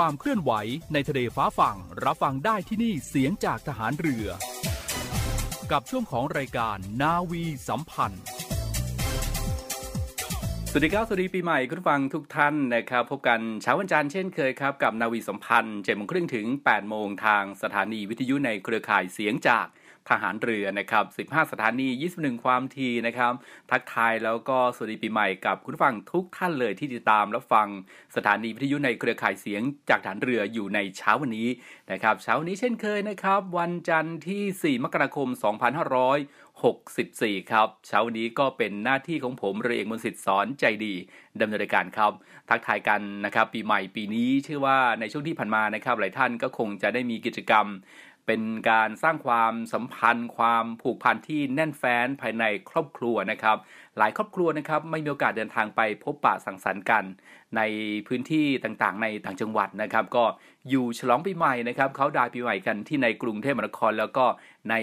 ความเคลื่อนไหวในทะเลฟ้าฝั่ง รับฟังได้ที่นี่เสียงจากทหารเรือ กับช่วงของรายการนาวีสัมพันธ์ สวัสดีครับ สวัสดีปีใหม่คุณฟังทุกท่านนะครับ พบกันเช้าวันจันทร์เช่นเคยครับ กับนาวีสัมพันธ์เจ็ดโมงครึ่งถึง8โมงทางสถานีวิทยุในเครือข่ายเสียงจาก ทหารเรือนะครับ 15 สถานี 21 ความทีนะครับ ทักทายแล้วก็สวัสดีปีใหม่กับคุณฟังทุกท่านเลยที่ติดตามและฟังสถานีวิทยุในเครือข่ายเสียงจากฐานเรืออยู่ในเช้าวันนี้นะครับเช้าวันนี้เช่นเคยนะครับ วันจันทร์ที่ 4 มกราคม 2564 ครับ เช้าวันนี้ก็เป็นหน้าที่ของผมเรือเอกมนสิทธิ์สอนใจดีดำเนินรายการครับ ทักทายกันนะครับ ปีใหม่ปีนี้เชื่อว่าในช่วงที่ผ่านมานะครับ หลายท่านก็คงจะได้มีกิจกรรม เป็นการสร้างความสัมพันธ์ ความผูกพันที่แน่นแฟ้นภายในครอบครัวนะครับ หลายครอบครัวนะครับไม่มีโอกาสเดินทางไปพบปะสังสรรค์กัน ในพื้นที่ต่างๆ ในต่างจังหวัดนะครับ ก็อยู่ฉลองปีใหม่นะครับเขาดาวปีใหม่กันที่ในกรุงเทพมหานครแล้วก็ใน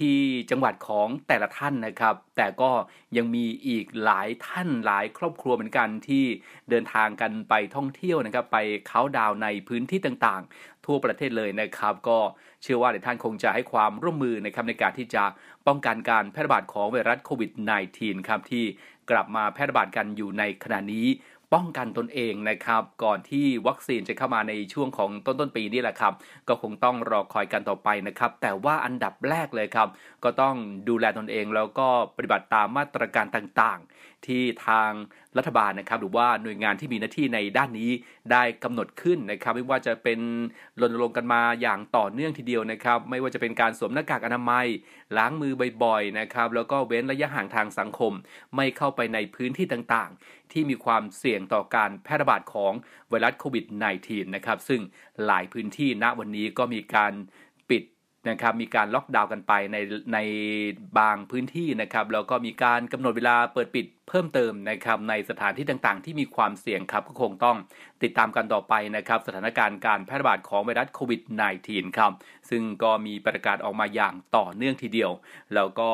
ที่จังหวัดของแต่ละท่านนะครับ แต่ก็ยังมีอีกหลายท่านหลายครอบครัวเหมือนกันที่เดินทางกันไปท่องเที่ยวนะครับ ไปเขาดาวในพื้นที่ต่างๆ ทั่วประเทศเลยนะครับ ก็เชื่อว่าหลายท่านคงจะให้ความร่วมมือนะครับในการที่จะป้องกันการแพร่ระบาดของไวรัสโควิด -19 ครับที่กลับมาแพร่ระบาดกันอยู่ในขณะนี้ ป้องกันตนเองนะครับ ก่อนที่วัคซีนจะเข้ามาในช่วงของต้นต้นปีนี่แหละครับ ก็คงต้องรอคอยกันต่อไปนะครับ แต่ว่าอันดับแรกเลยครับ ก็ต้องดูแลตนเองแล้วก็ปฏิบัติตามมาตรการต่างๆ ที่ทางรัฐบาลนะครับ หรือว่าหน่วยงานที่มีหน้าที่ในด้านนี้ได้กำหนดขึ้นนะครับ ไม่ว่าจะเป็นรณรงค์กันมาอย่างต่อเนื่องทีเดียวนะครับ ไม่ว่าจะเป็นการสวมหน้ากากอนามัย ล้างมือบ่อยๆนะครับ แล้วก็เว้นระยะห่างทางสังคม ไม่เข้าไปในพื้นที่ต่างๆ ที่มีความเสี่ยงต่อการแพร่ระบาดของไวรัสโควิด -19 นะครับ ซึ่งหลายพื้นที่ณวันนี้ก็มีการปิดนะครับมีการล็อกดาวน์กันไปในในบางพื้นที่นะครับแล้วก็มีการกำหนดเวลาเปิดปิด เพิ่มเติมนะครับในสถานที่ต่างๆ ที่มีความเสี่ยงครับก็คงต้องติดตามกันต่อไปนะครับสถานการณ์การแพร่ระบาดของไวรัสโควิด -19 ครับซึ่งก็มีประกาศออกมาอย่างต่อเนื่องทีเดียว แล้วก็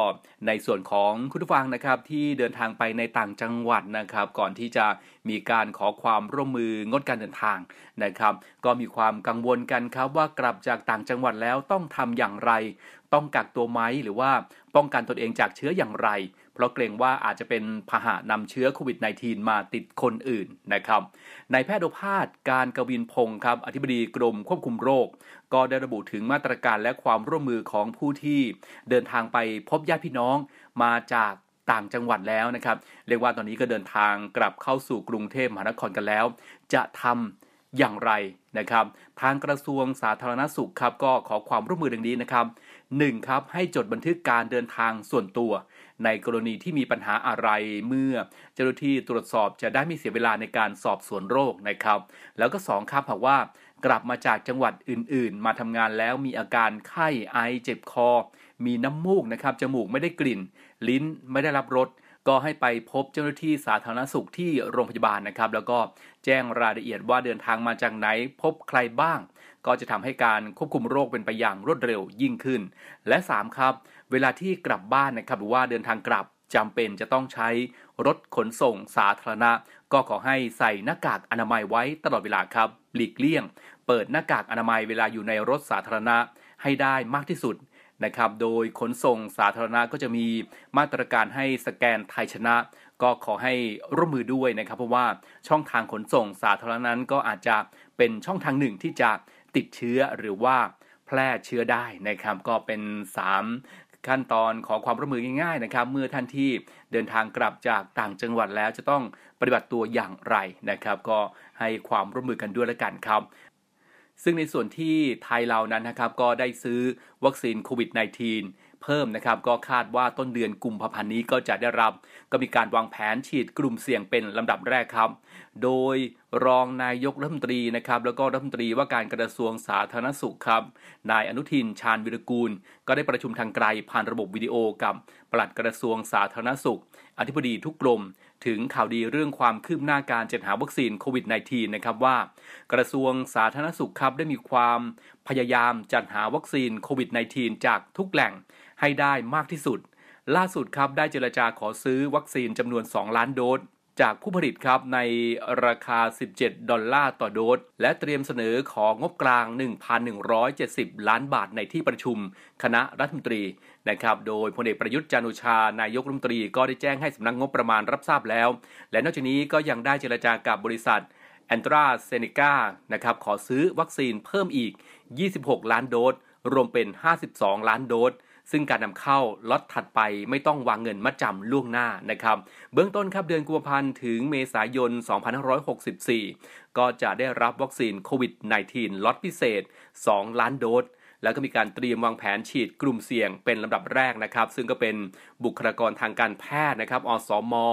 ในส่วนของคุณผู้ฟังนะครับที่เดินทางไปในต่างจังหวัดนะครับก่อนที่จะมีการขอความร่วมมืองดการเดินทางนะครับ ก็มีความกังวลกันครับว่ากลับจากต่างจังหวัดแล้วต้องทำอย่างไร ต้องกักตัวไหมหรือว่าป้องกันตนเองจากเชื้ออย่างไร เพราะเกรงว่าอาจจะเป็นพาหะนำเชื้อโควิด -19 มาติดคนอื่นนะครับนายแพทย์โอภาสการกวินพงศ์ครับอธิบดีกรมควบคุมโรค ก็ได้ระบุถึงมาตรการและความร่วมมือของผู้ที่เดินทางไปพบญาติพี่น้องมาจากต่างจังหวัดแล้วนะครับเรียกว่าตอนนี้ก็เดินทางกลับเข้าสู่กรุงเทพมหานครกันแล้ว จะทำอย่างไรนะครับ ทางกระทรวงสาธารณสุขครับก็ขอความร่วมมือดังนี้นะครับ 1. ครับให้จดบันทึกการเดินทางส่วนตัว ในกรณีที่มีปัญหาอะไรเมื่อเจ้าหน้าที่ตรวจสอบจะได้ไม่เสียเวลาในการสอบสวนโรคนะครับ แล้วก็2ครับหากว่ากลับมาจากจังหวัดอื่นๆ มาทำงานแล้วมีอาการไข้ไอเจ็บคอ มีน้ำมูกนะครับจมูกไม่ได้กลิ่น ลิ้นไม่ได้รับรสก็ให้ไปพบเจ้าหน้าที่สาธารณสุขที่โรงพยาบาลนะครับ แล้วก็แจ้งรายละเอียดว่าเดินทางมาจากไหน พบใครบ้าง ก็จะทำให้การควบคุมโรคเป็นไปอย่างรวดเร็วยิ่งขึ้น และ 3 ครับ เวลาที่กลับบ้านนะครับหรือว่าเดินทางกลับจำเป็นจะต้องใช้รถขนส่งสาธารณะ ก็ขอให้ใส่หน้ากากอนามัยไว้ตลอดเวลาครับ หลีกเลี่ยง เปิดหน้ากากอนามัยเวลาอยู่ในรถสาธารณะให้ได้มากที่สุดนะครับ โดยขนส่งสาธารณะก็จะมีมาตรการให้สแกนไทยชนะ ก็ขอให้ร่วมมือด้วยนะครับ เพราะว่าช่องทางขนส่งสาธารณะนั้นก็อาจจะเป็นช่องทางหนึ่งที่จะติดเชื้อหรือว่าแพร่เชื้อได้นะครับ ก็เป็น 3 ขั้นตอนขอความร่วมมือง่ายๆนะครับ เมื่อท่านที่เดินทางกลับจากต่างจังหวัดแล้วจะต้องปฏิบัติตัวอย่างไรนะครับ ก็ให้ความร่วมมือกันด้วยละกันครับซึ่งในส่วนที่ไทยเรานั้นนะครับก็ได้ซื้อวัคซีนโควิด -19 เพิ่มนะครับก็คาดว่าต้นเดือนกุมภาพันธ์นี้ก็จะได้รับ ก็มีการวางแผนฉีดกลุ่มเสี่ยงเป็นลำดับแรกครับ โดยรองนายกรัฐมนตรีนะครับแล้วก็รัฐมนตรีว่าการกระทรวงสาธารณสุขครับ นายอนุทินชาญวิรกูล ก็ได้ประชุมทางไกลผ่านระบบวิดีโอกับปลัดกระทรวงสาธารณสุข อธิบดีทุกกรมถึงข่าวดีเรื่องความคืบหน้าการจัดหาวัคซีนโควิด -19 นะครับว่า กระทรวงสาธารณสุขครับได้มีความพยายามจัดหาวัคซีนโควิด -19 จากทุกแหล่ง ให้ได้มากที่สุด ล่าสุดครับได้เจรจาขอซื้อวัคซีนจำนวน 2 ล้านโดสจากผู้ผลิตครับในราคา 17 ดอลลาร์ต่อโดส และเตรียมเสนอของงบกลาง 1,170 ล้านบาทในที่ประชุมคณะรัฐมนตรีนะครับ โดยพลเอกประยุทธ์จันโอชา นายกรัฐมนตรีก็ได้แจ้งให้สำนักงงบประมาณรับทราบแล้ว และนอกจากนี้ก็ยังได้เจรจากับบริษัทแอนตราเซเนกานะครับขอซื้อวัคซีนเพิ่มอีก 26 ล้านโดส รวมเป็น 52 ล้านโดส ซึ่งการนำเข้าล็อตถัดไปไม่ต้องวางเงินมัดจำล่วงหน้านะครับ เบื้องต้นครับเดือนกุมภาพันธ์ถึงเมษายน 2564 ก็จะได้รับวัคซีนโควิด -19 ล็อตพิเศษ 2 ล้านโดสแล้วก็มีการเตรียมวางแผนฉีดกลุ่มเสี่ยงเป็นลำดับแรกนะครับ ซึ่งก็เป็นบุคลากรทางการแพทย์นะครับอสมอ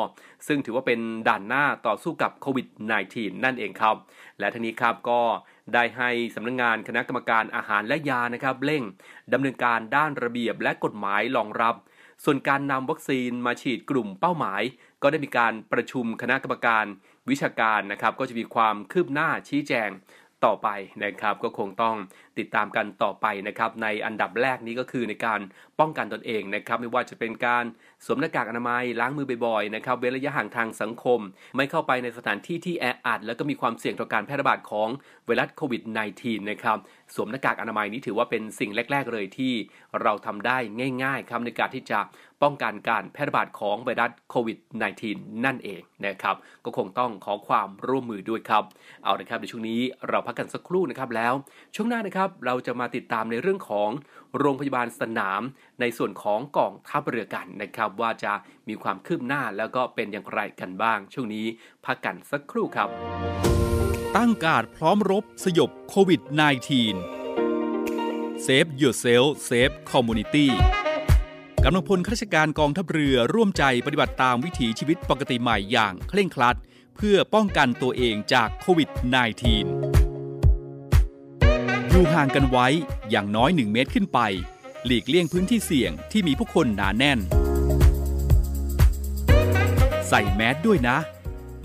ซึ่งถือว่าเป็นด่านหน้าต่อสู้กับโควิด -19 นั่นเองครับ และทั้งนี้ครับก็ ได้ให้สำนักงงานคณะกรรมการอาหารและยานะครับเร่งดำเนินการด้านระเบียบและกฎหมายรองรับ ส่วนการนำวัคซีนมาฉีดกลุ่มเป้าหมาย ก็ได้มีการประชุมคณะกรรมการวิชาการนะครับ ก็จะมีความคืบหน้าชี้แจงต่อไปนะครับ ก็คงต้องติดตามกันต่อไปนะครับในอันดับแรกนี้ก็คือในการป้องกันตนเองนะครับไม่ว่าจะเป็นการสวมหน้ากากอนามัยล้างมือบ่อยๆนะครับเว้นระยะห่างทางสังคม ไม่เข้าไปในสถานที่ที่แออัดแล้วก็มีความเสี่ยงต่อการแพร่ระบาดของไวรัสโควิด -19 นะครับสวมหน้ากากอนามัยนี้ถือว่าเป็นสิ่งแรก ๆ เลยที่เราทำได้ง่าย ๆครับในการที่จะป้องกันการแพร่ระบาดของไวรัสโควิด -19 นั่นเองนะครับก็คงต้องขอความร่วมมือด้วยครับ เอาละครับในช่วงนี้เราพักกันสักครู่นะครับแล้ว ช่วงหน้านะครับเราจะมาติดตามในเรื่องของโรงพยาบาลสนาม ในส่วนของกองทัพเรือกันนะครับ ว่าจะมีความคืบหน้าแล้วก็เป็นอย่างไรกันบ้าง ช่วงนี้พักกันสักครู่ครับ ตั้งการพร้อมรบสยบโควิด -19 Save Yourself Save Community กำลังพลข้าราชการกองทัพเรือร่วมใจปฏิบัติตามวิถีชีวิตปกติใหม่อย่างเคร่งครัด เพื่อป้องกันตัวเองจากโควิด -19 อยู่ห่างกันไว้อย่างน้อย 1 เมตรขึ้นไป หลีกเลี่ยงพื้นที่เสี่ยงที่มีผู้คนหนาแน่น ใส่แมสด้วยนะ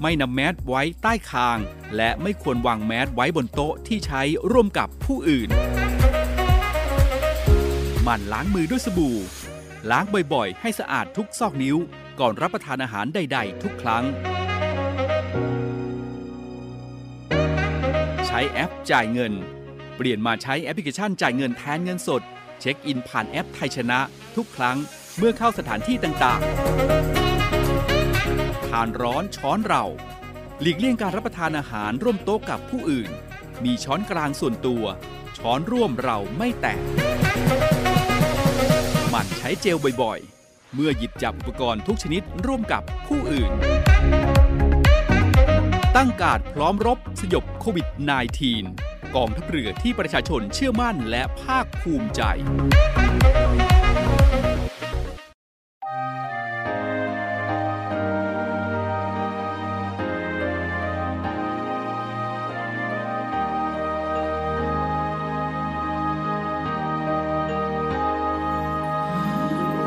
ไม่นำแมสไว้ใต้คาง และไม่ควรวางแมสไว้บนโต๊ะที่ใช้ร่วมกับผู้อื่นหมั่นล้างมือด้วยสบู่ ล้างบ่อยๆ ให้สะอาดทุกซอกนิ้ว ก่อนรับประทานอาหารใด ๆ ทุกครั้ง ใช้แอปจ่ายเงิน เปลี่ยนมาใช้แอปพลิเคชันจ่ายเงินแทนเงินสด เช็คอินผ่านแอปไทยชนะ ทุกครั้งเมื่อเข้าสถานที่ต่างๆ ทานร้อนช้อนเรา หลีกเลี่ยงการรับประทานอาหารร่วมโต๊ะกับผู้อื่น มีช้อนกลางส่วนตัว ช้อนร่วมเราไม่แตกหมั่นใช้เจลบ่อยๆ เมื่อหยิบจับอุปกรณ์ทุกชนิดร่วมกับผู้อื่น ตั้งการดพร้อมรบสยบโควิด -19 กองทัพเรือที่ประชาชนเชื่อมั่นและภาคภูมิใจ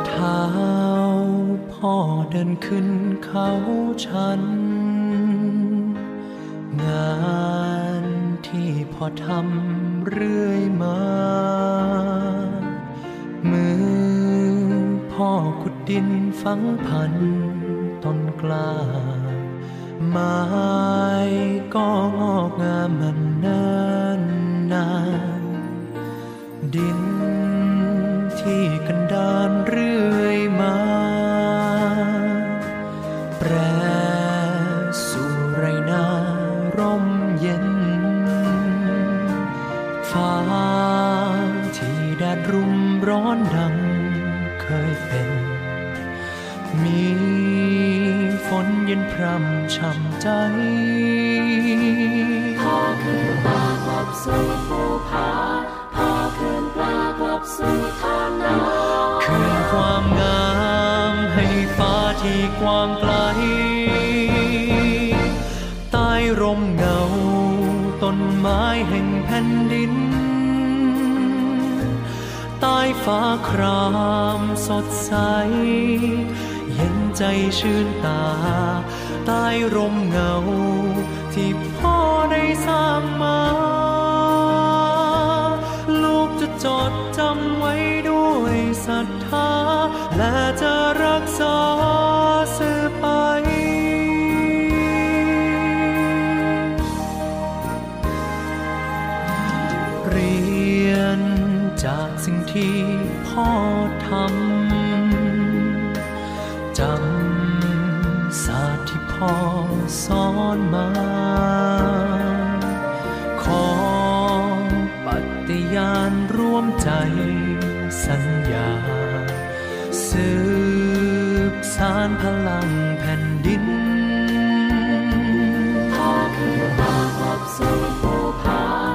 เท้าพ่อเดินขึ้นเขาฉัน อทำเรื่อยมา มือพ่อขุดดินฝังพันต้นกล้า ไม้ก็งอกงามมันเนิ่นนานดินที่กันดาน ย็นพรำช่ำใจพาคืนปลากลับสู่ภูผาพาคืนปลากลับสู่ท่าน้คืนความงามให้ฟ้าที่กว้างไกลใต้ร่มเงาต้นไม้แห่งแผ่นดินใต้ฟ้าครามสดใสเย็น ใจชื่นตา ใต้ร่มเงา ที่พ่อได้สร้างมา ลูกจะจดจำไว้ มใจสัญญา สืบสานพลังแผ่นดินำพาคืนปลากลับสู่ภูผา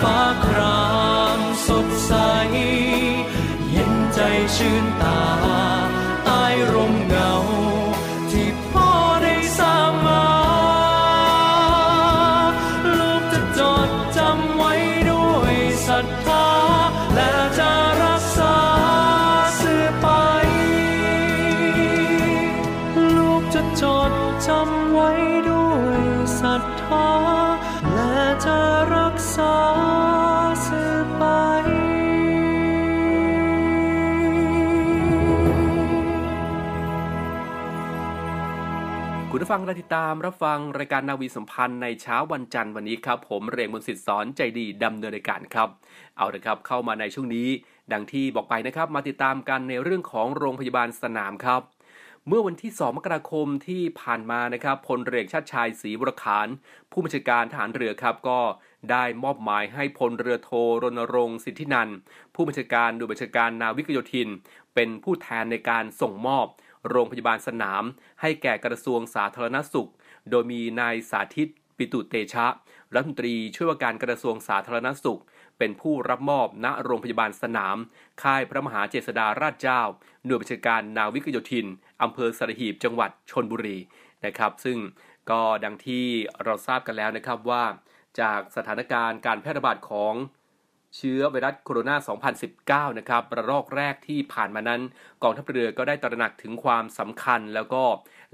ฟ้าครามสดใส เย็นใจชื่นตา ผู้ฟังได้ติดตามรับฟังรายการนาวีสัมพันธ์ในเช้าวันจันทร์วันนี้ครับผมเรียงมนสิทธิ์สอนใจดีดำเนินรายการครับ เอาละครับเข้ามาในช่วงนี้ ดังที่บอกไปนะครับมาติดตามกันในเรื่องของโรงพยาบาลสนามครับ เมื่อวันที่ 2 มกราคมที่ผ่านมานะครับพลเรือเอกชาติชายศรีวรขานผู้บัญชาการทหารเรือครับก็ได้มอบหมายให้พลเรือโทรณรงค์สิทธินันผู้บัญชาการดูบัญชาการนาวิกโยธิน เป็นผู้แทนในการส่งมอบ โรงพยาบาลสนาม ให้แก่กระทรวงสาธารณสุข โดยมีนายสาธิตปิตุเตชะ รัฐมนตรีช่วยว่าการกระทรวงสาธารณสุข เป็นผู้รับมอบณโรงพยาบาลสนาม ค่ายพระมหาเจษฎาราชเจ้า หน่วยบัญชาการนาวิกโยธิน อำเภอสระหีบจังหวัดชนบุรีนะครับ ซึ่งก็ดังที่เราทราบกันแล้วนะครับว่า จากสถานการณ์การแพร่ระบาดของ เชื้อไวรัสโคโรนา 2019 นะครับระลอกแรกที่ผ่านมานั้น กองทัพเรือก็ได้ตระหนักถึงความสำคัญ แล้วก็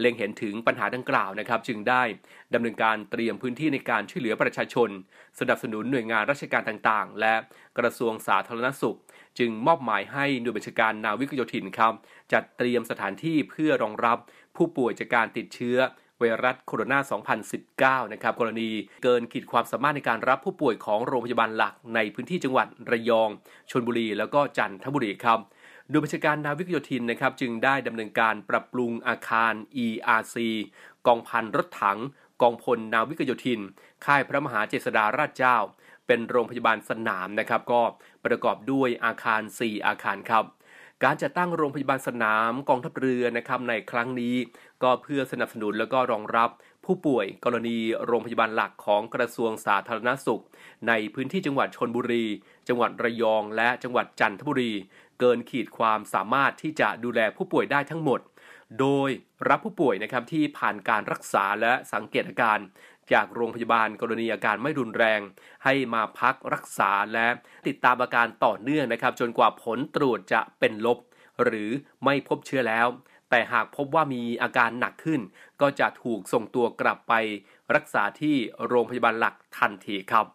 เล็งเห็นถึงปัญหาดังกล่าวนะครับ จึงได้ดำเนินการเตรียมพื้นที่ในการช่วยเหลือประชาชน สนับสนุนหน่วยงานราชการต่างๆ และกระทรวงสาธารณสุข จึงมอบหมายให้หน่วยบัญชาการนาวิกโยธินครับจัดเตรียมสถานที่เพื่อรองรับผู้ป่วยจากการติดเชื้อ ไวรัสโคโรนา 2019 นะครับกรณีเกินขีดความสามารถในการรับผู้ป่วยของโรงพยาบาลหลักในพื้นที่จังหวัดระยองชลบุรี แล้วก็จันทบุรีครับโดยบัญชาการนาวิกโยธินนะครับจึงได้ดำเนินการปรับปรุงอาคาร ERC กองพันรถถัง กองพลนาวิกโยธิน ค่ายพระมหาเจษฎาราชเจ้า เป็นโรงพยาบาลสนามนะครับ ก็ประกอบด้วยอาคาร 4 อาคารครับ การจัดตั้งโรงพยาบาลสนามกองทัพเรือนะครับในครั้งนี้ ก็เพื่อสนับสนุนแล้วก็รองรับผู้ป่วยกรณีโรงพยาบาลหลักของกระทรวงสาธารณสุข ในพื้นที่จังหวัดชนบุรี จังหวัดระยองและจังหวัดจันทบุรี เกินขีดความสามารถที่จะดูแลผู้ป่วยได้ทั้งหมด โดยรับผู้ป่วยนะครับที่ผ่านการรักษาและสังเกตอาการ จากโรงพยาบาลกรณีอาการไม่รุนแรง ให้มาพักรักษาและติดตามอาการต่อเนื่องนะครับ จนกว่าผลตรวจจะเป็นลบ หรือไม่พบเชื้อแล้ว แต่หากพบว่ามีอาการหนักขึ้น ก็จะถูกส่งตัวกลับไปรักษาที่โรงพยาบาลหลักทันทีครับ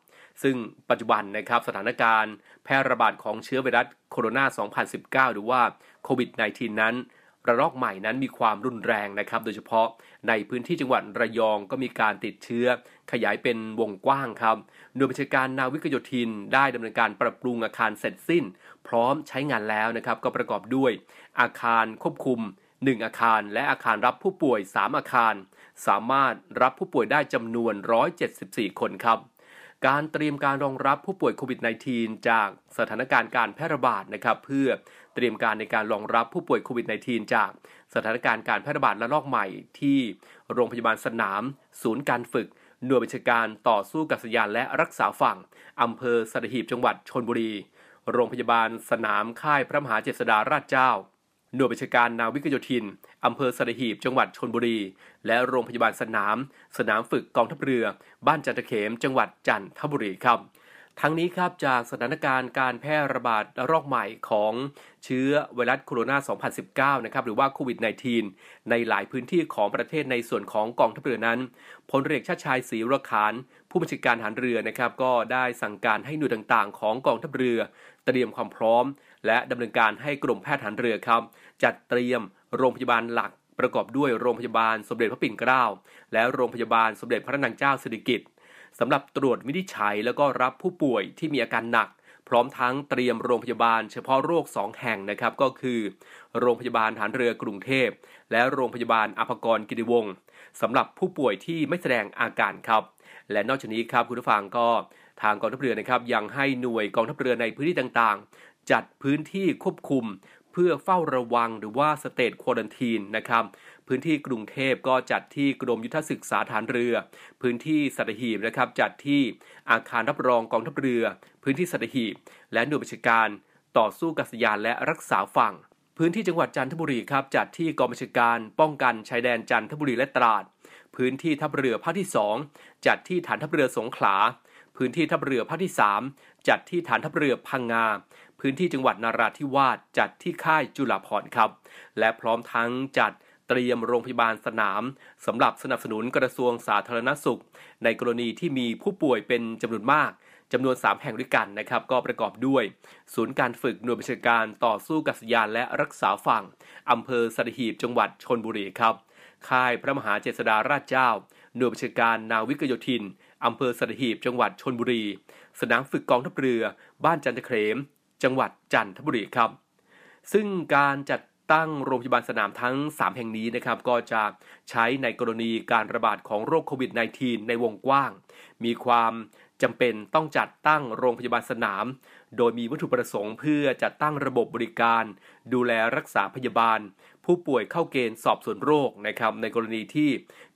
ซึ่งปัจจุบันนะครับสถานการณ์แพร่ระบาดของเชื้อไวรัสโคโรนา 2019 หรือว่าโควิด -19 นั้น ระลอกใหม่นั้นมีความรุนแรงนะครับ โดยเฉพาะในพื้นที่จังหวัดระยองก็มีการติดเชื้อ ขยายเป็นวงกว้างครับโดยบัญชาการนาวิกโยธิน ได้ดำเนินการปรับปรุงอาคารเสร็จสิ้น พร้อมใช้งานแล้วนะครับก็ประกอบด้วย อาคารควบคุม 1 อาคาร และอาคารรับผู้ป่วย 3 อาคาร สามารถรับผู้ป่วยได้จำนวน 174 คนครับ การเตรียมการรองรับผู้ป่วยโควิด -19 จากสถานการณ์การแพร่ระบาดนะครับเพื่อเตรียมการในการรองรับผู้ป่วยโควิด -19 จากสถานการณ์การแพร่ระบาดระลอกใหม่ที่โรงพยาบาลสนาม ศูนย์การฝึก หน่วยบัญชาการต่อสู้กับสยานและรักษาฝั่งอำเภอสัตหีบจังหวัดชนบุรี โรงพยาบาลสนามค่ายพระมหาเจษฎาราชเจ้า หน่วยบัญชาการนาวิกโยธิน อำเภอสัตหีบ จังหวัดชนบุรี และโรงพยาบาลสนาม สนามฝึกกองทัพเรือ บ้านจันทเขม จังหวัดจันทบุรีครับทั้งนี้ครับจากสถานการณ์การแพร่ระบาดระลอกใหม่ของเชื้อไวรัสโคโรนา 2019 นะครับหรือว่าโควิด -19 ในหลายพื้นที่ของประเทศในส่วนของกองทัพเรือนั้นพลเรือชาติชายศรีรขาน ผู้บัญชาการทหารเรือนะครับก็ได้สั่งการให้หน่วยต่างๆ ของกองทัพเรือ เตรียมความพร้อม และดำเนินการให้กรมแพทย์ทหารเรือครับ จัดเตรียมโรงพยาบาลหลักประกอบด้วยโรงพยาบาลสมเด็จพระปิ่นเกล้าและโรงพยาบาลสมเด็จพระนางเจ้าสิริกิติ์สำหรับตรวจวินิจฉัยแล้วก็รับผู้ป่วยที่มีอาการหนัก พร้อมทั้งเตรียมโรงพยาบาลเฉพาะโรค 2 แห่งนะครับ ก็คือ โรงพยาบาลฐานเรือกรุงเทพ และโรงพยาบาลอภกรกิติวงศ์สำหรับผู้ป่วยที่ไม่แสดงอาการครับ และนอกจากนี้ครับคุณผู้ฟังก็ทางกองทัพเรือนะครับยังให้หน่วยกองทัพเรือในพื้นที่ต่างๆ จัดพื้นที่ควบคุม เพื่อเฝ้าระวังหรือว่าสเตทควอดันทีนนะครับพื้นที่กรุงเทพก็จัดที่กรมยุทธศึกษาฐานเรือ พื้นที่สัตหีบนะครับจัดที่อาคารรับรองกองทัพเรือ พื้นที่สัตหีบ และหน่วยบัญชาการต่อสู้กับสยานและรักษาฝั่ง พื้นที่จังหวัดจันทบุรีครับจัดที่กองบัญชาการป้องกันชายแดนจันทบุรีและตราด พื้นที่ทัพเรือภาคที่ 2 จัดที่ฐานทัพเรือสงขลา พื้นที่ทัพเรือภาคที่ 3 จัดที่ฐานทัพเรือพังงา พื้นที่จังหวัดนาราธิวาสจัดที่ค่ายจุฬาภรณ์ครับ และพร้อมทั้งจัดเตรียมโรงพยาบาลสนามสำหรับสนับสนุนกระทรวงสาธารณสุข ในกรณีที่มีผู้ป่วยเป็นจำนวนมากจำนวน 3 แห่งด้วยกันนะครับ ก็ประกอบด้วย ศูนย์การฝึกหน่วยบัญชาการต่อสู้กับสยานและรักษาฝั่งอำเภอสัตหีบจังหวัดชนบุรีครับ ค่ายพระมหาเจษฎาราชเจ้า หน่วยบัญชาการนาวิกโยธินอำเภอสัตหีบจังหวัดชนบุรี สนามฝึกกองทัพเรือ บ้านจันทเขม จังหวัดจันทบุรีครับ ซึ่งการจัดตั้งโรงพยาบาลสนามทั้ง 3 แห่งนี้นะครับก็จะใช้ในกรณีการระบาดของโรคโควิด -19 ในวงกว้าง มีความจำเป็นต้องจัดตั้งโรงพยาบาลสนาม โดยมีวัตถุประสงค์เพื่อจัดตั้งระบบบริการ ดูแลรักษาพยาบาล ผู้ป่วยเข้าเกณฑ์สอบสวนโรคนะครับในกรณีที่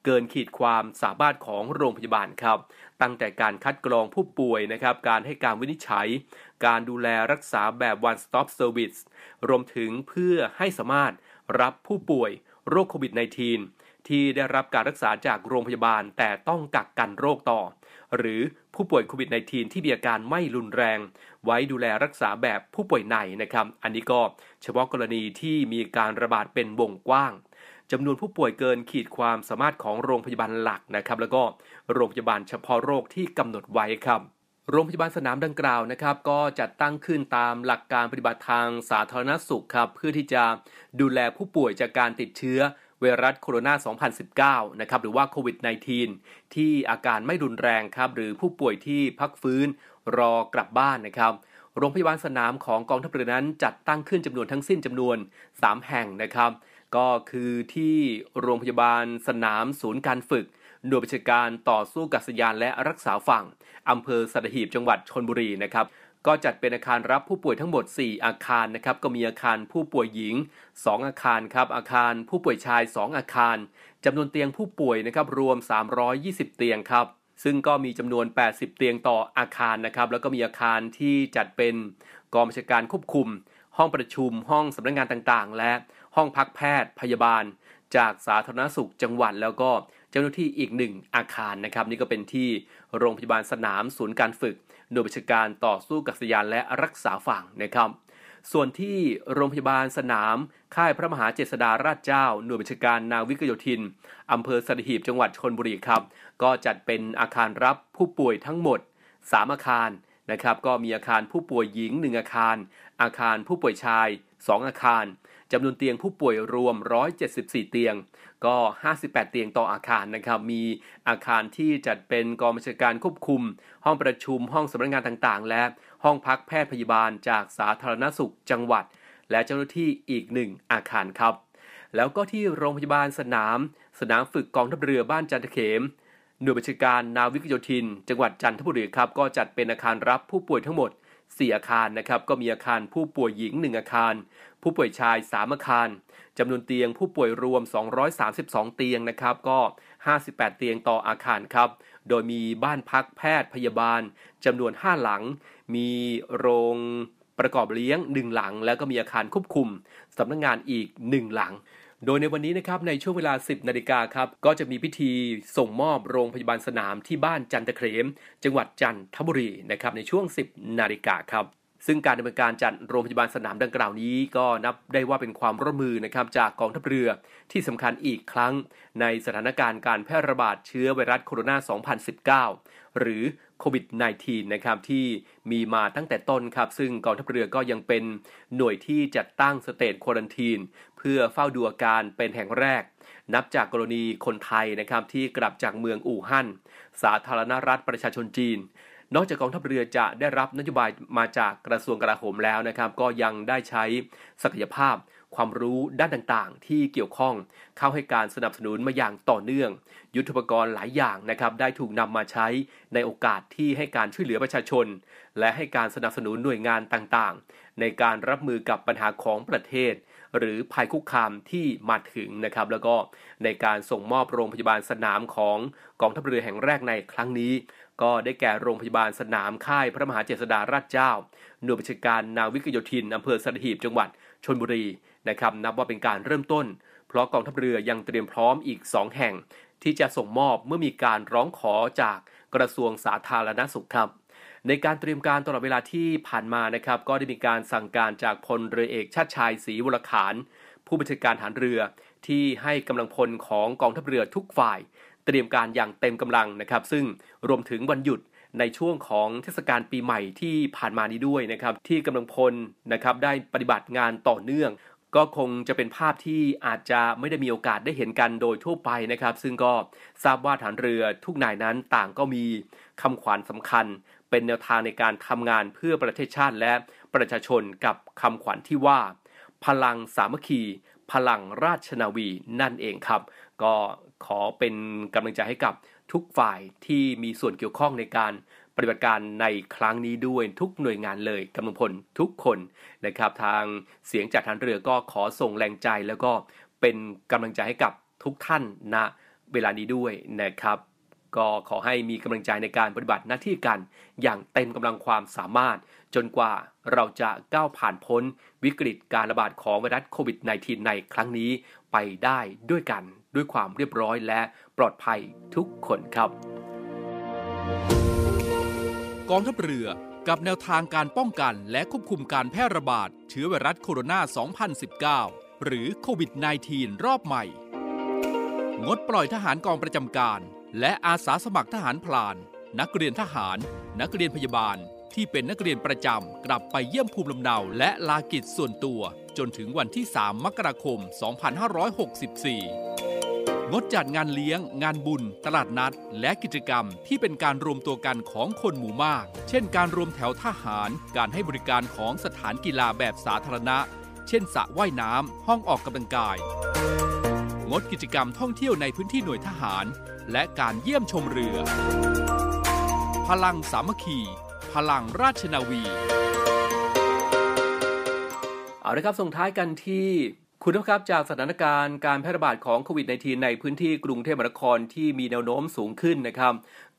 เกินขีดความสามารถของโรงพยาบาลครับ ตั้งแต่การคัดกรองผู้ป่วยนะครับการให้การวินิจฉัย การดูแลรักษาแบบ one stop service รวมถึงเพื่อให้สามารถรับผู้ป่วยโรคโควิด -19 ที่ได้รับการรักษาจากโรงพยาบาลแต่ต้องกักกันโรคต่อ หรือผู้ป่วยโควิด -19 ที่มีอาการไม่รุนแรง ไว้ดูแลรักษาแบบผู้ป่วยในนะครับ อันนี้ก็เฉพาะกรณีที่มีการระบาดเป็นวงกว้างจำนวนผู้ป่วยเกินขีดความสามารถของโรงพยาบาลหลักนะครับ แล้วก็โรงพยาบาลเฉพาะโรคที่กำหนดไว้ครับ โรงพยาบาลสนามดังกล่าวนะครับ ก็จัดตั้งขึ้นตามหลักการปฏิบัติทางสาธารณสุขครับ เพื่อที่จะดูแลผู้ป่วยจากการติดเชื้อไวรัสโคโรนา 2019 นะครับ หรือว่าโควิด -19 ที่อาการไม่รุนแรงครับ หรือผู้ป่วยที่พักฟื้นรอกลับบ้านนะครับ โรงพยาบาลสนามของกองทัพเรือนั้นจัดตั้งขึ้นจำนวนทั้งสิ้นจำนวน 3 แห่งนะครับ ก็คือที่โรงพยาบาลสนามศูนย์การฝึก หน่วยบัญชาการต่อสู้กัษยานและรักษาฝั่งอำเภอสัตหีบจังหวัดชนบุรีนะครับก็จัดเป็นอาคารรับผู้ป่วยทั้งหมด 4 อาคารนะครับก็มีอาคารผู้ป่วยหญิง 2 อาคารครับอาคารผู้ป่วยชาย 2 อาคารจำนวนเตียงผู้ป่วยนะครับรวม 320 เตียงครับซึ่งก็มีจำนวน 80 เตียงต่ออาคารนะครับแล้วก็มีอาคารที่จัดเป็นกองบัญชาการควบคุม ห้องประชุมห้องสำนักงานต่างๆ และห้องพักแพทย์พยาบาล จากสาธารณสุขจังหวัดแล้วก็ เจ้าหน้าที่อีกหนึ่งอาคารนะครับ นี่ก็เป็นที่โรงพยาบาลสนามศูนย์การฝึกหน่วยบัญชาการต่อสู้กัษยานและรักษาฝั่งนะครับ ส่วนที่โรงพยาบาลสนาม ค่ายพระมหาเจษฎาราชเจ้า หน่วยบัญชาการนาวิกโยธินอำเภอสัตหีบจังหวัดชนบุรีครับ ก็จัดเป็นอาคารรับผู้ป่วยทั้งหมด 3 อาคารนะครับ ก็มีอาคารผู้ป่วยหญิง 1 อาคาร อาคารผู้ป่วยชาย 2 อาคารจำนวนเตียงผู้ป่วยรวม 174 เตียง ก็ 58 เตียงต่ออาคารนะครับ มีอาคารที่จัดเป็นกองบัญชาการควบคุม ห้องประชุม ห้องสำนักงานต่างๆ และห้องพักแพทย์พยาบาลจากสาธารณสุขจังหวัด และเจ้าหน้าที่อีกหนึ่งอาคารครับ แล้วก็ที่โรงพยาบาลสนาม สนามฝึกกองทัพเรือบ้านจันทเขม หน่วยบัญชาการนาวิกโยธิน จังหวัดจันทบุรีครับ ก็จัดเป็นอาคารรับผู้ป่วยทั้งหมด 4 อาคารนะครับก็มีอาคารผู้ป่วยหญิง 1 อาคาร ผู้ป่วยชาย 3 อาคารจำนวนเตียงผู้ป่วยรวม 232 เตียงนะครับก็ 58 เตียงต่ออาคารครับ โดยมีบ้านพักแพทย์พยาบาลจำนวน 5 หลัง มีโรงประกอบเลี้ยง 1 หลัง แล้วก็มีอาคารควบคุมสำนักงงานอีก 1 หลัง โดยในวันนี้นะครับในช่วงเวลา 10นาฬิกาครับก็จะมีพิธีส่งมอบโรงพยาบาลสนามที่บ้านจันทเครม จังหวัดจันทบุรีนะครับในช่วง 10นาฬิกาครับซึ่งการดำเนินการจัดโรงพยาบาลสนามดังกล่าวนี้ ก็นับได้ว่าเป็นความร่วมมือนะครับจากกองทัพเรือที่สำคัญอีกครั้ง ในสถานการณ์การแพร่ระบาดเชื้อไวรัสโคโรนา 2019 หรือโควิด -19 นะครับที่มีมาตั้งแต่ต้นครับ ซึ่งกองทัพเรือก็ยังเป็นหน่วยที่จัดตั้งสเตทควอรันทีน เพื่อเฝ้าดูอาการเป็นแห่งแรก นับจากกรณีคนไทยนะครับที่กลับจากเมืองอู่ฮั่น สาธารณรัฐประชาชนจีน นอกจากกองทัพเรือจะได้รับนโยบายมาจากกระทรวงกลาโหมแล้วนะครับ ก็ยังได้ใช้ศักยภาพความรู้ด้านต่างๆ ที่เกี่ยวข้องเข้าให้การสนับสนุนมาอย่างต่อเนื่อง ยุทธปกรณ์หลายอย่างนะครับได้ถูกนำมาใช้ในโอกาสที่ให้การช่วยเหลือประชาชน และให้การสนับสนุนหน่วยงานต่างๆ ในการรับมือกับปัญหาของประเทศ หรือภัยคุกคามที่มาถึงนะครับ แล้วก็ในการส่งมอบโรงพยาบาลสนามของกองทัพเรือแห่งแรกในครั้งนี้ ก็ได้แก่โรงพยาบาลสนามค่ายพระมหาเจษฎาราชเจ้า หน่วยบัญชาการนาวิกโยธินอำเภอสัตหีบจังหวัดชนบุรีนะครับนับว่าเป็นการเริ่มต้น เพราะกองทัพเรือยังเตรียมพร้อมอีก 2 แห่ง ที่จะส่งมอบเมื่อมีการร้องขอจากกระทรวงสาธารณสุขครับ ในการเตรียมการตลอดเวลาที่ผ่านมานะครับ ก็ได้มีการสั่งการจากพลเรือเอกชาติชายศรีวรขาน ผู้บัญชาการฐานเรือที่ให้กำลังพลของกองทัพเรือทุกฝ่าย เตรียมการอย่างเต็มกำลังนะครับ ซึ่งรวมถึงวันหยุดในช่วงของเทศกาลปีใหม่ที่ผ่านมานี้ด้วยนะครับ ที่กำลังพลนะครับได้ปฏิบัติงานต่อเนื่อง ก็คงจะเป็นภาพที่อาจจะไม่ได้มีโอกาสได้เห็นกันโดยทั่วไปนะครับ ซึ่งก็ทราบว่าฐานเรือทุกนายนั้นต่างก็มีคำขวัญสำคัญ เป็นแนวทางในการทำงานเพื่อประเทศชาติและประชาชนกับคำขวัญที่ว่า พลังสามัคคี พลังราชนาวีนั่นเองครับ ก็ขอเป็นกำลังใจให้กับทุกฝ่ายที่มีส่วนเกี่ยวข้องในการปฏิบัติการในครั้งนี้ด้วยทุกหน่วยงานเลยกำลังพลทุกคนนะครับ ทางเสียงจากฐานเรือก็ขอส่งแรงใจแล้วก็เป็นกำลังใจให้กับทุกท่านณเวลานี้ด้วยนะครับ ก็ขอให้มีกำลังใจในการปฏิบัติหน้าที่กัน อย่างเต็มกำลังความสามารถ จนกว่าเราจะก้าวผ่านพ้นวิกฤตการระบาดของไวรัสโควิด -19 ในครั้งนี้ไปได้ด้วยกันด้วยความเรียบร้อยและปลอดภัยทุกคนครับ กองทัพเรือกับแนวทางการป้องกันและควบคุมการแพร่ระบาดเชื้อไวรัสโคโรนา 2019 หรือโควิด -19 รอบใหม่ งดปล่อยทหารกองประจำการ และอาสาสมัครทหารพลาน นักเรียนทหาร นักเรียนพยาบาล ที่เป็นนักเรียนประจำ กลับไปเยี่ยมภูมิลำเนาและลากิจส่วนตัว จนถึงวันที่ 3 มกราคม 2564 งดจัดงานเลี้ยง งานบุญ ตลาดนัด และกิจกรรมที่เป็นการรวมตัวกันของคนหมู่มาก เช่น การรวมแถวทหาร การให้บริการของสถานกีฬาแบบสาธารณะ เช่นสระว่ายน้ำห้องออกกำลังกาย งดกิจกรรมท่องเที่ยวในพื้นที่หน่วยทหาร และการเยี่ยมชมเรือ พลังสามัคคี พลังราชนาวี เอาละครับส่งท้ายกันที่คุณผู้ครับจากสถานการณ์การแพร่ระบาดของโควิด -19 ในพื้นที่กรุงเทพมหานครที่มีแนวโน้มสูงขึ้นนะครับ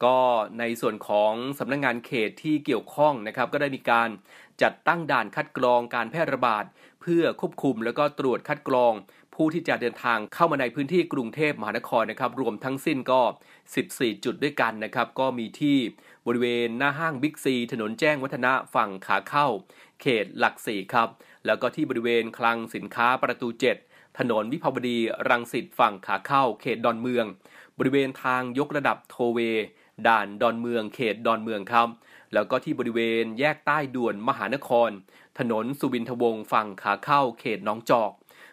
ก็ในส่วนของสำนักงงานเขตที่เกี่ยวข้องนะครับ ก็ได้มีการจัดตั้งด่านคัดกรองการแพร่ระบาด เพื่อควบคุมแล้วก็ตรวจคัดกรอง ผู้ที่จะเดินทางเข้ามาในพื้นที่กรุงเทพมหานครนะครับรวมทั้งสิ้นก็ 14 จุดด้วยกันนะครับก็มีที่บริเวณหน้าห้างบิ๊กซี ถนนแจ้งวัฒนะฝั่งขาเข้า เขตหลักสี่ครับ แล้วก็ที่บริเวณคลังสินค้าประตู 7 ถนนวิภาวดีรังสิตฝั่งขาเข้า เขตดอนเมือง บริเวณทางยกระดับโทเว ด่านดอนเมือง เขตดอนเมืองครับ แล้วก็ที่บริเวณแยกใต้ด่วนมหานคร ถนนสุวินทวงศ์ฝั่งขาเข้า เขตหนองจอก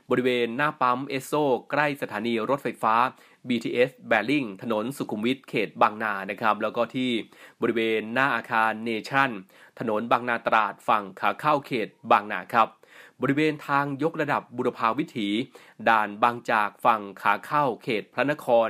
บริเวณหน้าปั๊มเอสโซใกล้สถานีรถไฟฟ้า BTS แบริ่งถนนสุขุมวิทเขตบางนานะครับ แล้วก็ที่บริเวณหน้าอาคารเนชั่น ถนนบางนาตราดฝั่งขาเข้าเขตบางนาครับ บริเวณทางยกระดับบุรพาวิถี ด่านบางจากฝั่งขาเข้าเขตพระนคร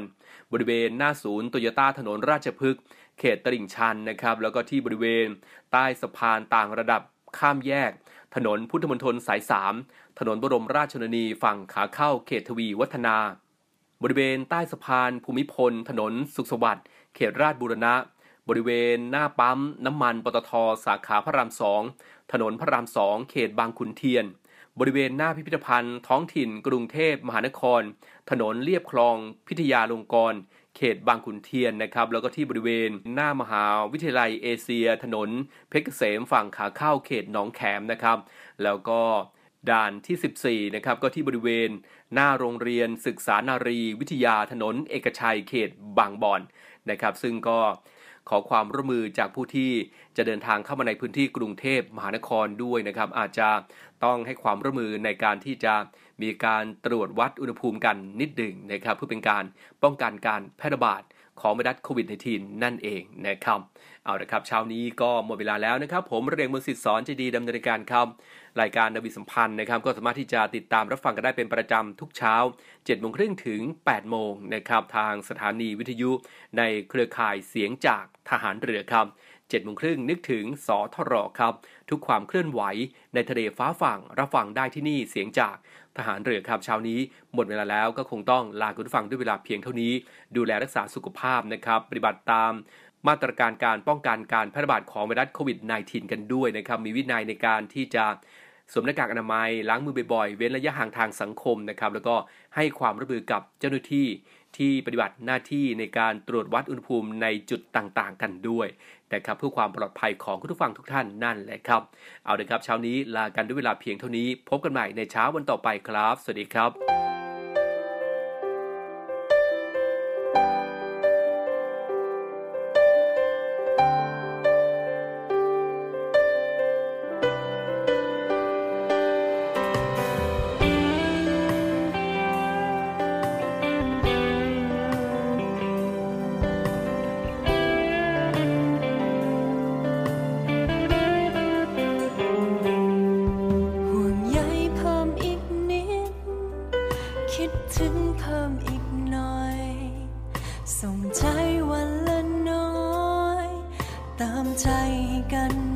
บริเวณหน้าศูนย์โตโยต้าถนนราชพฤกษ์เขตตลิ่งชันนะครับ แล้วก็ที่บริเวณใต้สะพานต่างระดับข้ามแยก ถนนพุทธมณฑลสาย 3 ถนนบรมราชชนนีฝั่งขาเข้าเขตทวีวัฒนา บริเวณใต้สะพานภูมิพล ถนนสุขสวัสดิ์เขตราชบูรณะ บริเวณหน้าปั๊ม น้ำมันปตทสาขาพระรามสองถนนพระรามสองเขตบางขุนเทียน บริเวณหน้าพิพิธภัณฑ์ ท้องถิ่น กรุงเทพมหานคร ถนนเลียบคลอง พิทยาลงกรณ เขตบางขุนเทียนนะครับแล้วก็ที่บริเวณหน้ามหาวิทยาลัยเอเชีย ถนน เพชรเกษมฝั่งขาเข้าเขตหนองแขมนะครับ แล้วก็ด่านที่ 14 นะครับ ก็ที่บริเวณ หน้าโรงเรียนศึกษานารี วิทยาถนนเอกชัยเขตบางบอนนะครับ ซึ่งก็ ขอความร่วมมือจากผู้ที่จะเดินทางเข้ามาในพื้นที่กรุงเทพมหานครด้วยนะครับ อาจจะต้องให้ความร่วมมือในการที่จะมีการตรวจวัดอุณหภูมิกันนิดหนึ่งนะครับ เพื่อเป็นการป้องกันการแพร่ระบาดของไวรัสโควิด -19 นั่นเองนะครับ เอาละครับเช้านี้ก็หมดเวลาแล้วนะครับ ผมเรียงมนสิทธิ์สอนใจดีดำเนินการครับ รายการนวิสัมพันธ์นะครับ ก็สามารถที่จะติดตามรับฟังกันได้เป็นประจำทุกเช้า7โมงครึ่งถึง8โมงนะครับทางสถานีวิทยุในเครือข่ายเสียงจากทหารเรือครับ7โมงครึ่งนึกถึงสทรครับ ทุกความเคลื่อนไหวในทะเลฟ้าฝั่งรับฟังได้ที่นี่เสียงจากทหารเรือครับเช้านี้หมดเวลาแล้วก็คงต้องลาคุณผู้ฟังด้วยเวลาเพียงเท่านี้ ดูแลรักษาสุขภาพนะครับ ปฏิบัติตามมาตรการการป้องกันการแพร่ระบาดของไวรัสโควิด -19 กันด้วยนะครับ มีวินัยในการที่จะ สวมหน้ากากอนามัย ล้างมือบ่อยๆ เว้นระยะห่างทางสังคมนะครับ แล้วก็ให้ความร่วมมือกับเจ้าหน้าที่ที่ปฏิบัติหน้าที่ในการตรวจวัดอุณหภูมิในจุดต่างๆ กันด้วยนะครับเพื่อความปลอดภัยของคุณผู้ฟังทุกท่านนั่นแหละครับ เอาเลยครับเช้านี้ลากันด้วยเวลาเพียงเท่านี้ พบกันใหม่ในเช้าวันต่อไปครับ สวัสดีครับ คิดถึงเพิ่มอีกหน่อย ส่งใจวันละน้อย ตามใจกัน